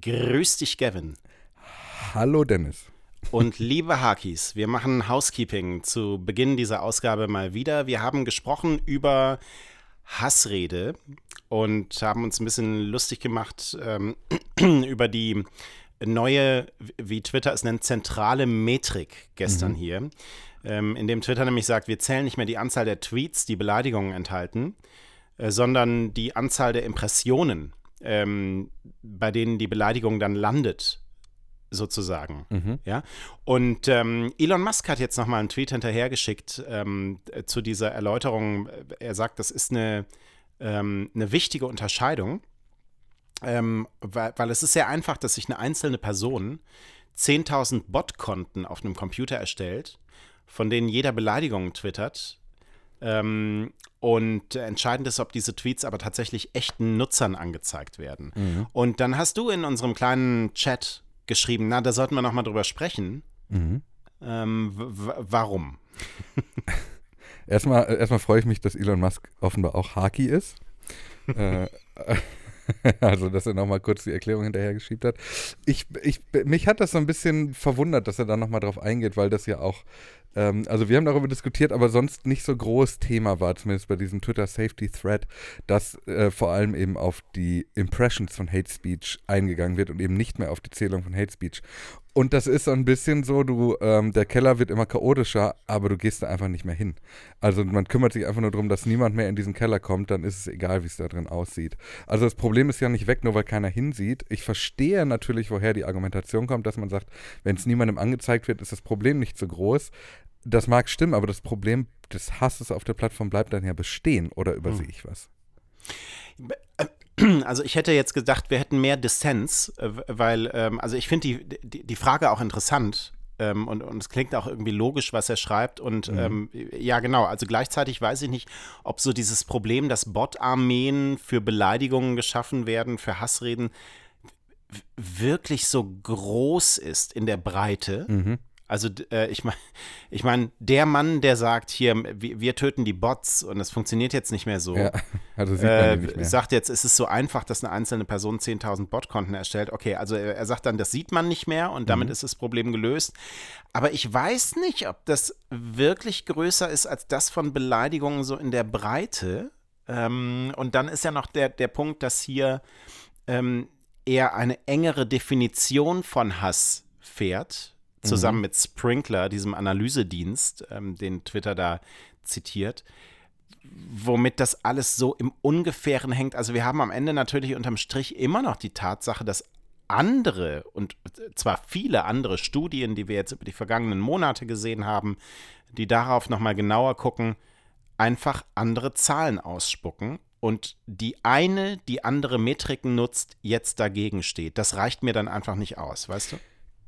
Grüß dich, Gavin. Hallo, Dennis. Und liebe Hakis, wir machen Housekeeping zu Beginn dieser Ausgabe mal wieder. Wir haben gesprochen über Hassrede und haben uns ein bisschen lustig gemacht ähm, über die neue, wie Twitter es nennt, zentrale Metrik gestern mhm. hier, ähm, in dem Twitter nämlich sagt, wir zählen nicht mehr die Anzahl der Tweets, die Beleidigungen enthalten, äh, sondern die Anzahl der Impressionen, ähm, bei denen die Beleidigung dann landet sozusagen. Mhm. Ja? Und ähm, Elon Musk hat jetzt nochmal einen Tweet hinterhergeschickt ähm, zu dieser Erläuterung. Er sagt, das ist eine, ähm, eine wichtige Unterscheidung, ähm, weil, weil es ist sehr einfach, dass sich eine einzelne Person 10.000 Botkonten auf einem Computer erstellt, von denen jeder Beleidigungen twittert. Ähm, und entscheidend ist, ob diese Tweets aber tatsächlich echten Nutzern angezeigt werden. Mhm. Und dann hast du in unserem kleinen Chat geschrieben, na, da sollten wir nochmal drüber sprechen. Mhm. Ähm, warum? erstmal, erstmal freue ich mich, dass Elon Musk offenbar auch Haki ist. äh, also, dass er nochmal kurz die Erklärung hinterhergeschiebt hat. Ich, ich, mich hat das so ein bisschen verwundert, dass er da nochmal drauf eingeht, weil das ja auch ähm, also wir haben darüber diskutiert, aber sonst nicht so groß Thema war, zumindest bei diesem Twitter Safety Thread, dass äh, vor allem eben auf die Impressions von Hate Speech eingegangen wird und eben nicht mehr auf die Zählung von Hate Speech. Und das ist so ein bisschen so, du, ähm, der Keller wird immer chaotischer, aber du gehst da einfach nicht mehr hin. Also man kümmert sich einfach nur darum, dass niemand mehr in diesen Keller kommt, dann ist es egal, wie es da drin aussieht. Also das Problem ist ja nicht weg, nur weil keiner hinsieht. Ich verstehe natürlich, woher die Argumentation kommt, dass man sagt, wenn es niemandem angezeigt wird, ist das Problem nicht so groß das mag stimmen, aber das Problem des Hasses auf der Plattform bleibt dann ja bestehen oder übersehe hm. ich was? Also ich hätte jetzt gedacht, wir hätten mehr Dissens, äh, weil, ähm, also ich finde die, die, die, Frage auch interessant ähm, und, und es klingt auch irgendwie logisch, was er schreibt und mhm. ähm, ja genau, also gleichzeitig weiß ich nicht, ob so dieses Problem, dass Bot-Armeen für Beleidigungen geschaffen werden, für Hassreden, wirklich so groß ist in der Breite. Mhm. Also äh, ich meine, ich mein, der Mann, der sagt hier, wir, wir, töten die Bots und das funktioniert jetzt nicht mehr so, ja, also äh, sagt jetzt, es ist so einfach, dass eine einzelne Person 10.000 Botkonten erstellt. Okay, also er, er, sagt dann, das sieht man nicht mehr und damit mhm. ist das Problem gelöst. Aber ich weiß nicht, ob das wirklich größer ist als das von Beleidigungen so in der Breite. Ähm, und dann ist ja noch der, der Punkt, dass hier ähm, er eine engere Definition von Hass fährt zusammen mhm. mit Sprinkler, diesem Analysedienst, ähm, den Twitter da zitiert, womit das alles so im Ungefähren hängt. Also wir haben am Ende natürlich unterm Strich immer noch die Tatsache, dass andere und zwar viele andere Studien, die wir jetzt über die vergangenen Monate gesehen haben, die darauf nochmal genauer gucken, einfach andere Zahlen ausspucken und die eine, die andere Metriken nutzt, jetzt dagegen steht. Das reicht mir dann einfach nicht aus, weißt du?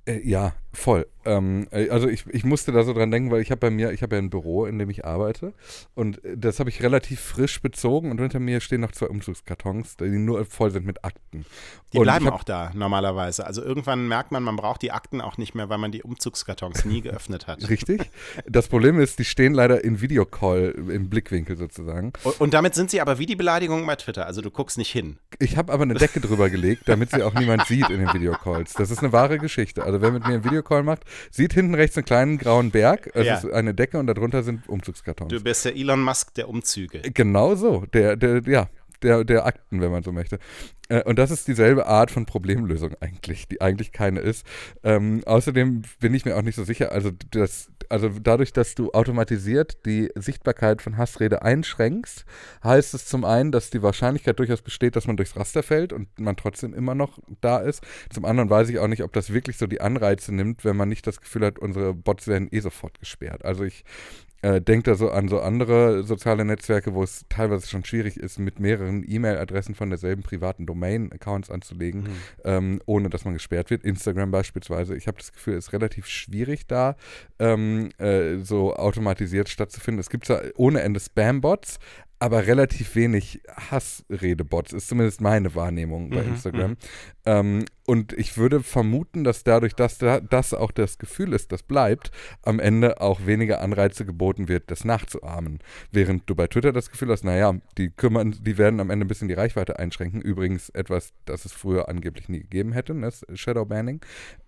Äh, ja, voll. Ähm, äh, also ich, ich musste da so dran denken, weil ich habe bei mir, ich habe ja ein Büro, in dem ich arbeite und äh, das habe ich relativ frisch bezogen und hinter mir stehen noch zwei Umzugskartons, die nur voll sind mit Akten. Die und bleiben hab, auch da normalerweise. Also irgendwann merkt man, man braucht die Akten auch nicht mehr, weil man die Umzugskartons nie geöffnet hat. Richtig. Das Problem ist, die stehen leider in Videocall im Blickwinkel sozusagen. Und, und damit sind sie aber wie die Beleidigungen bei Twitter, also du guckst nicht hin. Ich habe aber eine Decke drüber gelegt, damit sie auch niemand sieht in den Videocalls. Das ist eine wahre Geschichte. Also wer mit mir einen Videocall macht, sieht hinten rechts einen kleinen grauen Berg. Es ja. ist eine Decke und darunter sind Umzugskartons. Du bist der Elon Musk der Umzüge. Genau so. Der, der, ja, der, der Akten, wenn man so möchte. Äh, und das ist dieselbe Art von Problemlösung eigentlich, die eigentlich keine ist. Ähm, außerdem bin ich mir auch nicht so sicher, also, das, also dadurch, dass du automatisiert die Sichtbarkeit von Hassrede einschränkst, heißt es zum einen, dass die Wahrscheinlichkeit durchaus besteht, dass man durchs Raster fällt und man trotzdem immer noch da ist. Zum anderen weiß ich auch nicht, ob das wirklich so die Anreize nimmt, wenn man nicht das Gefühl hat, unsere Bots werden eh sofort gesperrt. Also ich äh, denkt da so an so andere soziale Netzwerke, wo es teilweise schon schwierig ist, mit mehreren E-Mail-Adressen von derselben privaten Domain Accounts anzulegen, mhm. ähm, ohne dass man gesperrt wird. Instagram beispielsweise. Ich habe das Gefühl, es ist relativ schwierig da ähm, äh, so automatisiert stattzufinden. Es gibt zwar ohne Ende Spam-Bots, aber relativ wenig Hassredebots, ist zumindest meine Wahrnehmung bei Mhm, Instagram. Ähm, und ich würde vermuten, dass dadurch, dass da, das auch das Gefühl ist, das bleibt, am Ende auch weniger Anreize geboten wird, das nachzuahmen. Während du bei Twitter das Gefühl hast, naja, die kümmern, die werden am Ende ein bisschen die Reichweite einschränken. Übrigens etwas, das es früher angeblich nie gegeben hätte, ne, das Shadowbanning.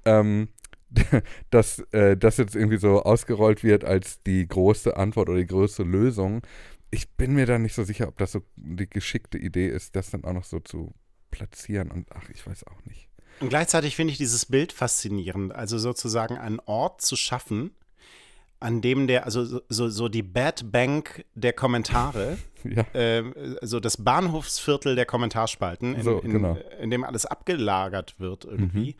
Ähm, dass äh, das jetzt irgendwie so ausgerollt wird als die große Antwort oder die größte Lösung. Ich bin mir da nicht so sicher, ob das so die geschickte Idee ist, das dann auch noch so zu platzieren. Und ach, ich weiß auch nicht. Und gleichzeitig finde ich dieses Bild faszinierend, also sozusagen einen Ort zu schaffen, an dem der, also so- so, die Bad Bank der Kommentare, Ja, ähm, so das Bahnhofsviertel der Kommentarspalten, in, So, in, genau. in dem alles abgelagert wird irgendwie.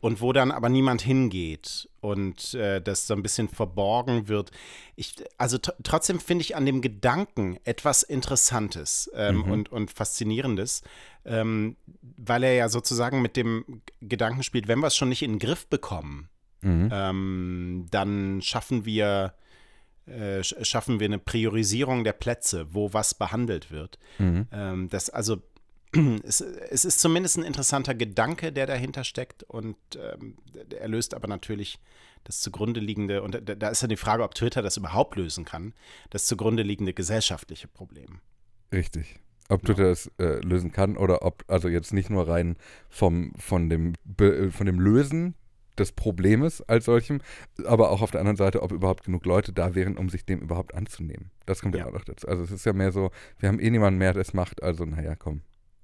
Und wo dann aber niemand hingeht und äh, das so ein bisschen verborgen wird. Ich, also tr- trotzdem finde ich an dem Gedanken etwas Interessantes ähm, und, und Faszinierendes, ähm, weil er ja sozusagen mit dem Gedanken spielt, wenn wir es schon nicht in den Griff bekommen, Mhm. ähm, dann schaffen wir, äh, sch- schaffen wir eine Priorisierung der Plätze, wo was behandelt wird. Mhm. Ähm, das also es, es ist zumindest ein interessanter Gedanke, der dahinter steckt und ähm, er löst aber natürlich das zugrunde liegende, und da, da ist ja die Frage, ob Twitter das überhaupt lösen kann, das zugrunde liegende gesellschaftliche Problem. Richtig. Ob Twitter das äh, lösen kann oder ob, also jetzt nicht nur rein vom, von, dem, äh, von dem Lösen des Problems als solchem, aber auch auf der anderen Seite, ob überhaupt genug Leute da wären, um sich dem überhaupt anzunehmen. Das kommt ja, Ja. auch noch dazu. Also es ist ja mehr so, wir haben eh niemanden mehr, der es macht, also naja, komm.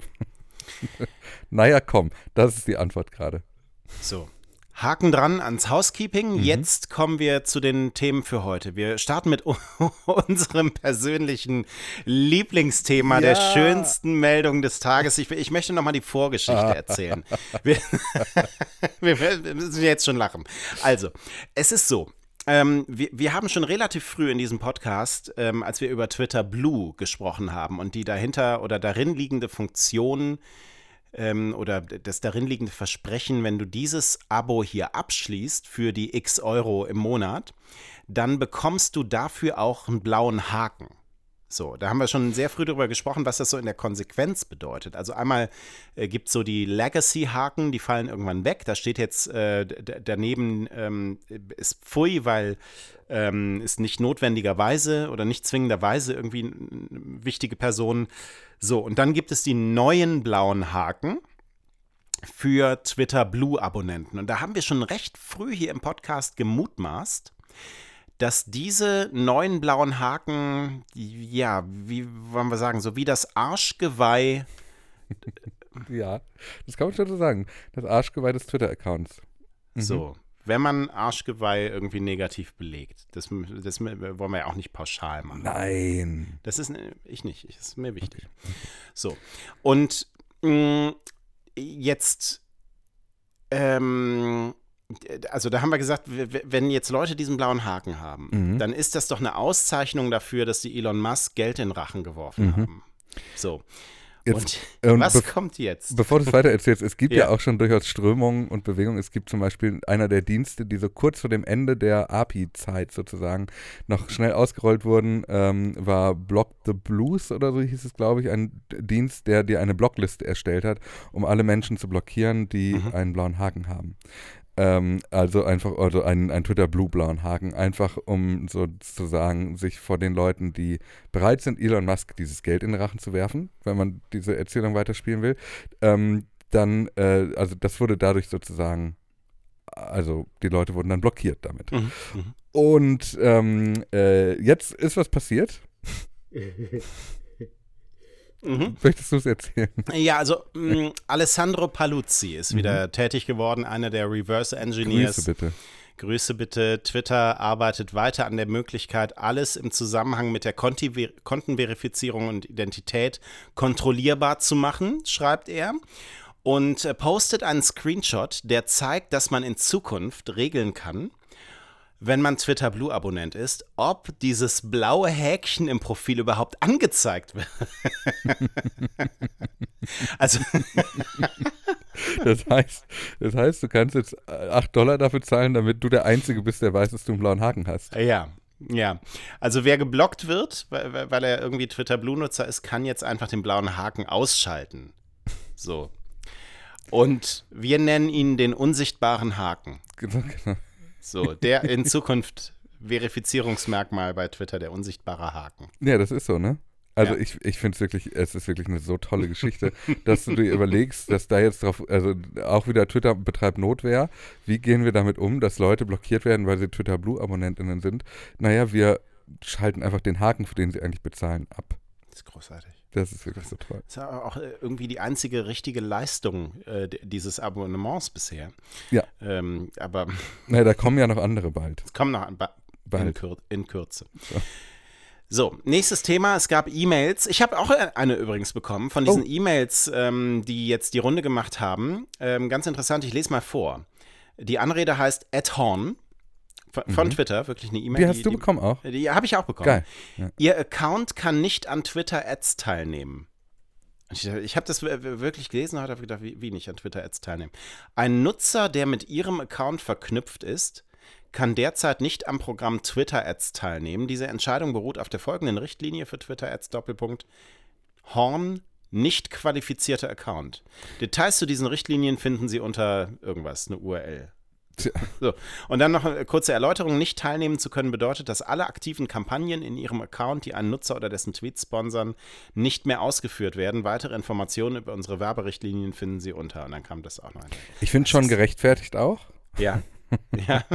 naja, komm, das ist die Antwort gerade. So. Haken dran ans Housekeeping. Mhm. Jetzt kommen wir zu den Themen für heute. Wir starten mit unserem persönlichen Lieblingsthema, der Ja. schönsten Meldung des Tages. Ich, ich möchte nochmal die Vorgeschichte erzählen. Wir, wir müssen jetzt schon lachen. Also, es ist so. Ähm, wir, wir haben schon relativ früh in diesem Podcast, ähm, als wir über Twitter Blue gesprochen haben und die dahinter oder darin liegende Funktion ähm, oder das darin liegende Versprechen, wenn du dieses Abo hier abschließt für die x Euro im Monat, dann bekommst du dafür auch einen blauen Haken. So, da haben wir schon sehr früh darüber gesprochen, was das so in der Konsequenz bedeutet. Also einmal äh, gibt es so die Legacy-Haken, die fallen irgendwann weg. Da steht jetzt äh, daneben ähm, ist Pfui, weil ähm, ist nicht notwendigerweise oder nicht zwingenderweise irgendwie wichtige Person. So, und dann gibt es die neuen blauen Haken für Twitter Blue-Abonnenten. Und da haben wir schon recht früh hier im Podcast gemutmaßt, dass diese neuen blauen Haken, ja, wie wollen wir sagen, so wie das Arschgeweih Ja, das kann man schon so sagen. Das Arschgeweih des Twitter-Accounts. So, wenn man Arschgeweih irgendwie negativ belegt, das, das wollen wir ja auch nicht pauschal machen. Nein. Das ist ich nicht, das ist mir wichtig. So, und mh, jetzt, ähm, also da haben wir gesagt, wenn jetzt Leute diesen blauen Haken haben, Mhm. dann ist das doch eine Auszeichnung dafür, dass die Elon Musk Geld in Rachen geworfen haben. So. Mhm. Jetzt, und und was kommt jetzt? Bevor du es weiter erzählst, es gibt ja. Ja. auch schon durchaus Strömungen und Bewegungen. Es gibt zum Beispiel einer der Dienste, die so kurz vor dem Ende der API-Zeit sozusagen noch schnell ausgerollt wurden, ähm, war Block the Blues oder so hieß es, glaube ich, ein Dienst, der dir eine Blockliste erstellt hat, um alle Menschen zu blockieren, die Mhm. einen blauen Haken haben. Ähm, also einfach, also ein, ein Twitter Blue blauen Haken, einfach um sozusagen sich vor den Leuten, die bereit sind, Elon Musk dieses Geld in den Rachen zu werfen, wenn man diese Erzählung weiterspielen will, ähm, dann, äh, also das wurde dadurch sozusagen, also die Leute wurden dann blockiert damit. Mhm. Mhm. Und ähm, äh, jetzt ist was passiert. Mhm. Möchtest du es erzählen? Ja, also mh, Alessandro Paluzzi ist wieder tätig geworden, einer der Reverse Engineers. Mhm. Grüße bitte. Grüße bitte. Twitter arbeitet weiter an der Möglichkeit, alles im Zusammenhang mit der Konti Kontenverifizierung und Identität kontrollierbar zu machen, schreibt er. Und äh, postet einen Screenshot, der zeigt, dass man in Zukunft regeln kann, wenn man Twitter Blue Abonnent ist, ob dieses blaue Häkchen im Profil überhaupt angezeigt wird. also Das heißt, das heißt, du kannst jetzt 8 Dollar dafür zahlen, damit du der Einzige bist, der weiß, dass du einen blauen Haken hast. Ja, Ja, also wer geblockt wird, weil, weil er irgendwie Twitter Blue-Nutzer ist, kann jetzt einfach den blauen Haken ausschalten. So. Und wir nennen ihn den unsichtbaren Haken. Genau, genau. So, der in Zukunft Verifizierungsmerkmal bei Twitter, der unsichtbare Haken. Ja, das ist so, ne? Also Ja. ich, ich finde es wirklich, es ist wirklich eine so tolle Geschichte, dass du dir überlegst, dass da jetzt drauf, also auch wieder Twitter betreibt Notwehr. Wie gehen wir damit um, dass Leute blockiert werden, weil sie Twitter Blue AbonnentInnen sind? Naja, wir schalten einfach den Haken, für den sie eigentlich bezahlen, ab. Das ist großartig. Das ist wirklich so toll. Das ist auch äh, irgendwie die einzige richtige Leistung äh, dieses Abonnements bisher. Ja. Ähm, aber Naja, da kommen ja noch andere bald. es kommen noch ba- in, Bald. Kür in Kürze. So, nächstes Thema. Es gab E-Mails. Ich habe auch eine übrigens bekommen von diesen Oh. E-Mails, ähm, die jetzt die Runde gemacht haben. Ähm, ganz interessant, ich lese mal vor. Die Anrede heißt Ed Horn von, von Twitter, wirklich eine E-Mail. Die hast die, du die, bekommen auch? Die habe ich auch bekommen. Geil. Ja. Ihr Account kann nicht an Twitter-Ads teilnehmen. Ich, ich habe das wirklich gelesen und habe gedacht, wie, wie nicht an Twitter-Ads teilnehmen. Ein Nutzer, der mit ihrem Account verknüpft ist, kann derzeit nicht am Programm Twitter-Ads teilnehmen. Diese Entscheidung beruht auf der folgenden Richtlinie für Twitter-Ads Doppelpunkt Horn nicht qualifizierter Account. Details zu diesen Richtlinien finden Sie unter irgendwas, eine URL. So. Und dann noch eine kurze Erläuterung. Nicht teilnehmen zu können bedeutet, dass alle aktiven Kampagnen in Ihrem Account, die einen Nutzer oder dessen Tweets sponsern, nicht mehr ausgeführt werden. Weitere Informationen über unsere Werberichtlinien finden Sie unter. Und dann kam das auch noch. Ich finde schon gerechtfertigt auch. Ja. ja.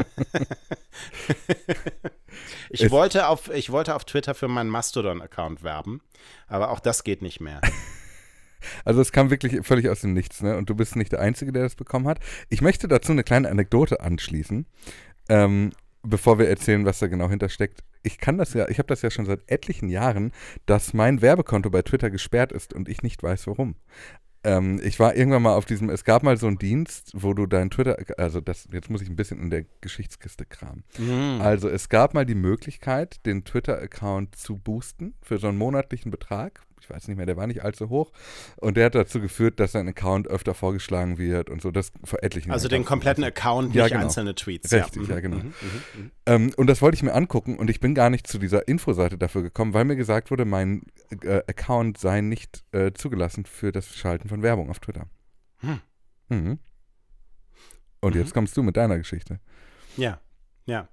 ich, Es- wollte auf, ich wollte auf Twitter für meinen Mastodon-Account werben, aber auch das geht nicht mehr. Also es kam wirklich völlig aus dem Nichts, ne? Und du bist nicht der Einzige, der das bekommen hat. Ich möchte dazu eine kleine Anekdote anschließen, ähm, bevor wir erzählen, was da genau hintersteckt. Ich kann das ja, ich habe das ja schon seit etlichen Jahren, dass mein Werbekonto bei Twitter gesperrt ist und ich nicht weiß warum. Ähm, ich war irgendwann mal auf diesem, es gab mal so einen Dienst, wo du dein Twitter, also das, jetzt muss ich ein bisschen in der Geschichtskiste kramen. Mhm. Also es gab mal die Möglichkeit, den Twitter-Account zu boosten für so einen monatlichen Betrag. Ich weiß nicht mehr, der war nicht allzu hoch. Und der hat dazu geführt, dass sein Account öfter vorgeschlagen wird und so. Das vor etlichen Also den kompletten Account, Ja, nicht genau. einzelne Tweets. Richtig, ja, ja, genau. Mhm, mhm, mhm. Ähm, und das wollte ich mir angucken und ich bin gar nicht zu dieser Infoseite dafür gekommen, weil mir gesagt wurde, mein äh, Account sei nicht äh, zugelassen für das Schalten von Werbung auf Twitter. Hm. Mhm. Und Mhm. jetzt kommst du mit deiner Geschichte. Ja, ja.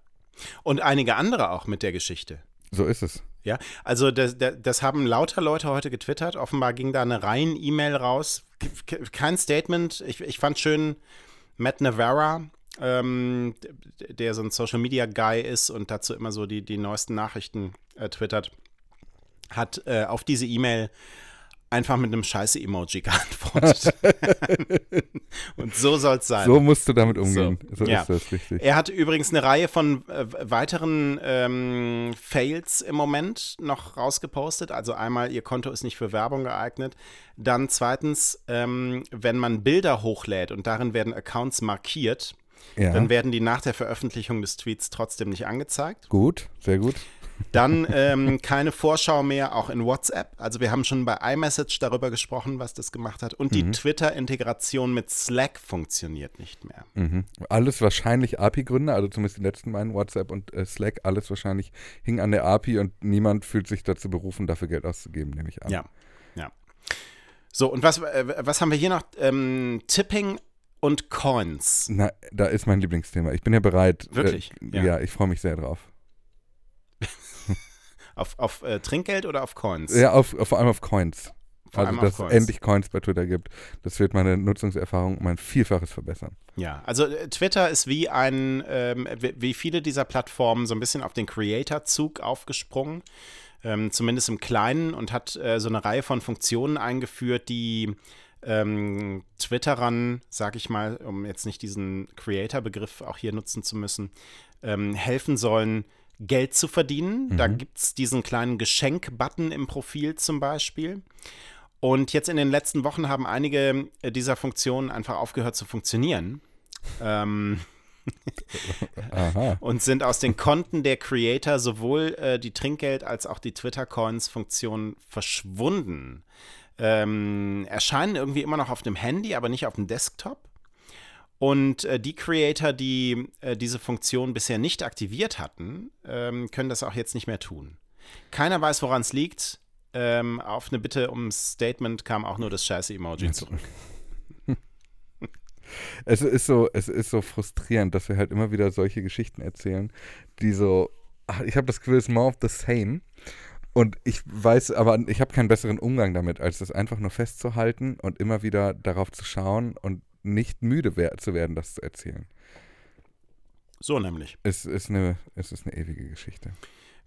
Und einige andere auch mit der Geschichte. So ist es. Ja, also das, das, haben lauter Leute heute getwittert. Offenbar ging da eine Reihen-E-Mail raus. K- Kein Statement. Ich, ich fand schön, Matt Navarra, ähm, der so ein Social-Media-Guy ist und dazu immer so die, die neuesten Nachrichten äh, twittert, hat äh, auf diese E-Mail einfach mit einem Scheiße-Emoji geantwortet. und so soll es sein. So musst du damit umgehen. So, ja. ist das richtig. Er hat übrigens eine Reihe von äh, weiteren ähm, Fails im Moment noch rausgepostet. Also einmal, ihr Konto ist nicht für Werbung geeignet. Dann zweitens, ähm, wenn man Bilder hochlädt und darin werden Accounts markiert, Ja. dann werden die nach der Veröffentlichung des Tweets trotzdem nicht angezeigt. Gut, sehr gut. Dann ähm, keine Vorschau mehr, auch in WhatsApp. Also wir haben schon bei iMessage darüber gesprochen, was das gemacht hat. Und die Twitter-Integration mit Slack funktioniert nicht mehr. Mhm. Alles wahrscheinlich API-Gründe, also zumindest die letzten beiden, WhatsApp und äh, Slack, alles wahrscheinlich hing an der API und niemand fühlt sich dazu berufen, dafür Geld auszugeben, nehme ich an. Ja, ja. So, und was, äh, was haben wir hier noch? Ähm, Tipping und Coins. Na, da ist mein Lieblingsthema. Ich bin ja bereit. Wirklich? Äh, Ja. ja. ich freue mich sehr drauf. Auf, auf äh, Trinkgeld oder auf Coins? Ja, auf, vor allem auf Coins. Vor also, dass Coins. es endlich Coins bei Twitter gibt. Das wird meine Nutzungserfahrung um ein Vielfaches verbessern. Ja, also äh, Twitter ist wie ein, ähm, wie wie viele dieser Plattformen so ein bisschen auf den Creator-Zug aufgesprungen, ähm, zumindest im Kleinen, und hat äh, so eine Reihe von Funktionen eingeführt, die ähm, Twitterern, sag ich mal, um jetzt nicht diesen Creator-Begriff auch hier nutzen zu müssen, ähm, helfen sollen, Geld zu verdienen. Da gibt es diesen kleinen Geschenk-Button im Profil zum Beispiel. Und jetzt in den letzten Wochen haben einige äh, dieser Funktionen einfach aufgehört zu funktionieren. Ähm, und sind aus den Konten der Creator sowohl äh, die Trinkgeld- als auch die Twitter-Coins-Funktion verschwunden. Ähm, erscheinen irgendwie immer noch auf dem Handy, aber nicht auf dem Desktop. Und äh, die Creator, die äh, diese Funktion bisher nicht aktiviert hatten, ähm, können das auch jetzt nicht mehr tun. Keiner weiß, woran es liegt. Ähm, auf eine Bitte um Statement kam auch nur das scheiße Emoji zurück. Es ist so, es ist so frustrierend, dass wir halt immer wieder solche Geschichten erzählen, die so, ach, ich habe das Gefühl, es ist more of the same. Und ich weiß, aber ich habe keinen besseren Umgang damit, als das einfach nur festzuhalten und immer wieder darauf zu schauen und nicht müde wer zu werden, das zu erzählen. So nämlich. Es ist eine, es ist eine ewige Geschichte.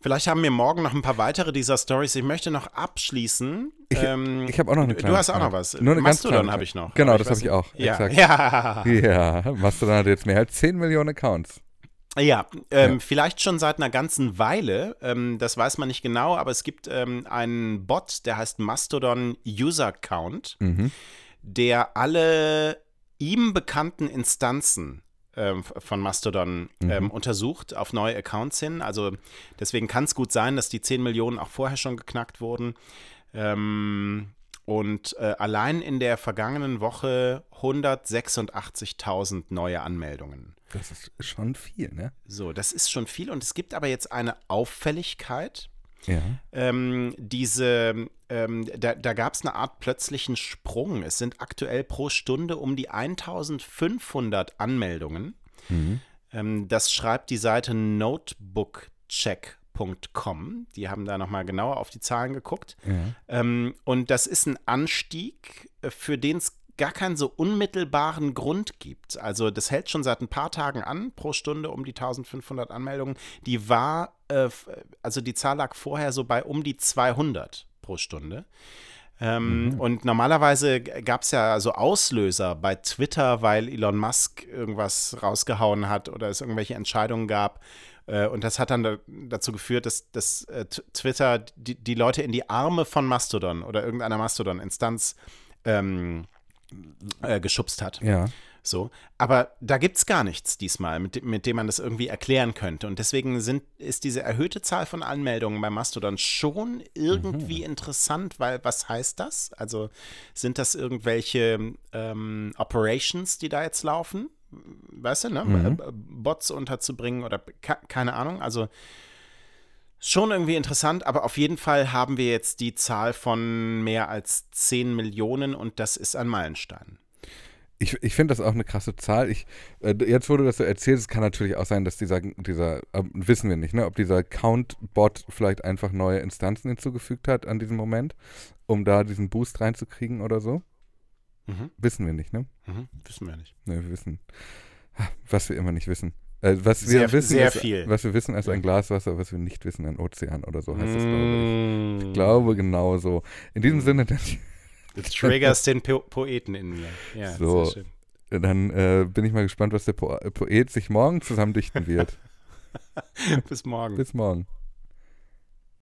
Vielleicht haben wir morgen noch ein paar weitere dieser Stories. Ich möchte noch abschließen. Ich, ähm, ich habe auch noch eine kleine. Du hast auch noch was. Nur eine Mastodon habe ich noch. Genau, Aber das habe ich auch. Ja. Exakt. Ja. Ja, Mastodon hat jetzt mehr als 10 Millionen Accounts. Ja, ähm, Ja. vielleicht schon seit einer ganzen Weile. Ähm, das weiß man nicht genau, aber es gibt ähm, einen Bot, der heißt Mastodon User Count, Mhm. der alle ihm bekannten Instanzen ähm, von Mastodon ähm, Mhm. untersucht auf neue Accounts hin. Also deswegen kann es gut sein, dass die 10 Millionen auch vorher schon geknackt wurden. Ähm, und äh, allein in der vergangenen Woche 186.000 neue Anmeldungen. Das ist schon viel, ne? So, das ist schon viel und es gibt aber jetzt eine Auffälligkeit. Ja. Ähm, diese, ähm, da, da gab es eine Art plötzlichen Sprung. Es sind aktuell pro Stunde um die 1500 Anmeldungen. Mhm. Ähm, das schreibt die Seite notebookcheck.com. Die haben da nochmal genauer auf die Zahlen geguckt. Ja. Ähm, und das ist ein Anstieg, äh, für den es gar keinen so unmittelbaren Grund gibt. Also das hält schon seit ein paar Tagen an, pro Stunde um die 1500 Anmeldungen. Die war, äh, also die Zahl lag vorher so bei um die 200 pro Stunde. Ähm, Und normalerweise gab es ja so Auslöser bei Twitter, weil Elon Musk irgendwas rausgehauen hat oder es irgendwelche Entscheidungen gab. Äh, Und das hat dann da, dazu geführt, dass, dass äh, Twitter die, die Leute in die Arme von Mastodon oder irgendeiner Mastodon-Instanz ähm, äh, geschubst hat. Ja. So. Aber da gibt es gar nichts diesmal, mit, dem- mit dem man das irgendwie erklären könnte. Und deswegen sind, ist diese erhöhte Zahl von Anmeldungen bei Mastodon schon irgendwie interessant, weil was heißt das? Also sind das irgendwelche ähm, Operations, die da jetzt laufen? Weißt du, ne? Mhm. Äh, Bots unterzubringen oder ke- keine Ahnung. Also Schon irgendwie interessant, aber auf jeden Fall haben wir jetzt die Zahl von mehr als 10 Millionen und das ist ein Meilenstein. Ich, ich finde das auch eine krasse Zahl. Ich, äh, jetzt, wo du das so erzählst, es kann natürlich auch sein, dass dieser, dieser äh, wissen wir nicht, ne, ob dieser Count-Bot vielleicht einfach neue Instanzen hinzugefügt hat an diesem Moment, um da diesen Boost reinzukriegen oder so. Mhm. Wissen wir nicht, ne? Mhm. Wissen wir nicht. Ne, wir wissen, was wir immer nicht wissen. Äh, was wir Sehr- wissen, sehr ist, was wir wissen, ist ein Glas Wasser, was wir nicht wissen, ein Ozean oder so heißt es, glaube ich. Mm. Ich glaube genau so. In diesem Sinne, dann, Du triggerst den po Poeten in mir. Ja, So. sehr schön. dann äh, bin ich mal gespannt, was der po Poet sich morgen zusammendichten wird. Bis morgen. Bis morgen.